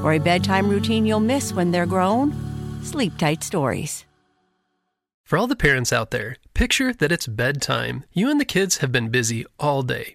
For a bedtime routine you'll miss when they're grown, Sleep Tight Stories. For all the parents out there, picture that it's bedtime. You and the kids have been busy all day.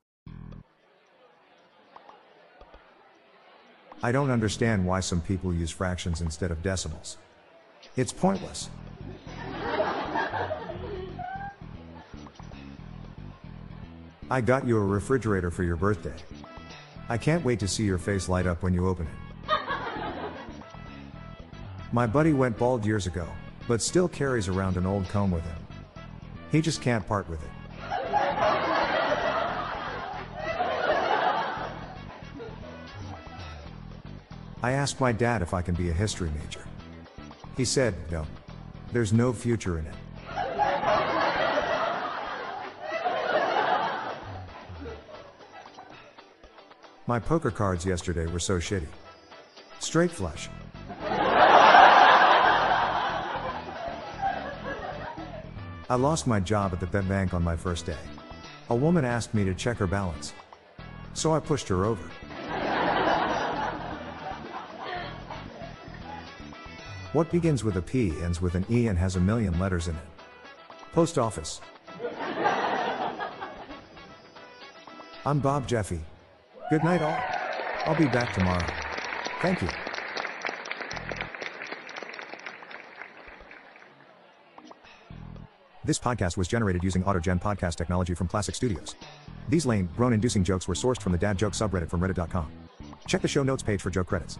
I don't understand why some people use fractions instead of decimals. It's pointless. I got you a refrigerator for your birthday. I can't wait to see your face light up when you open it. My buddy went bald years ago, but still carries around an old comb with him. He just can't part with it. I asked my dad if I can be a history major. He said, no. There's no future in it. My poker cards yesterday were so shitty. Straight flush. I lost my job at the Bed Bank on my first day. A woman asked me to check her balance. So I pushed her over. What begins with a P ends with an E and has a million letters in it? Post office. I'm Bob Jeffy. Good night, all. I'll be back tomorrow. Thank you. This podcast was generated using AutoGen podcast technology from Classic Studios. These lame, groan inducing jokes were sourced from the dad joke subreddit from reddit.com. Check the show notes page for joke credits.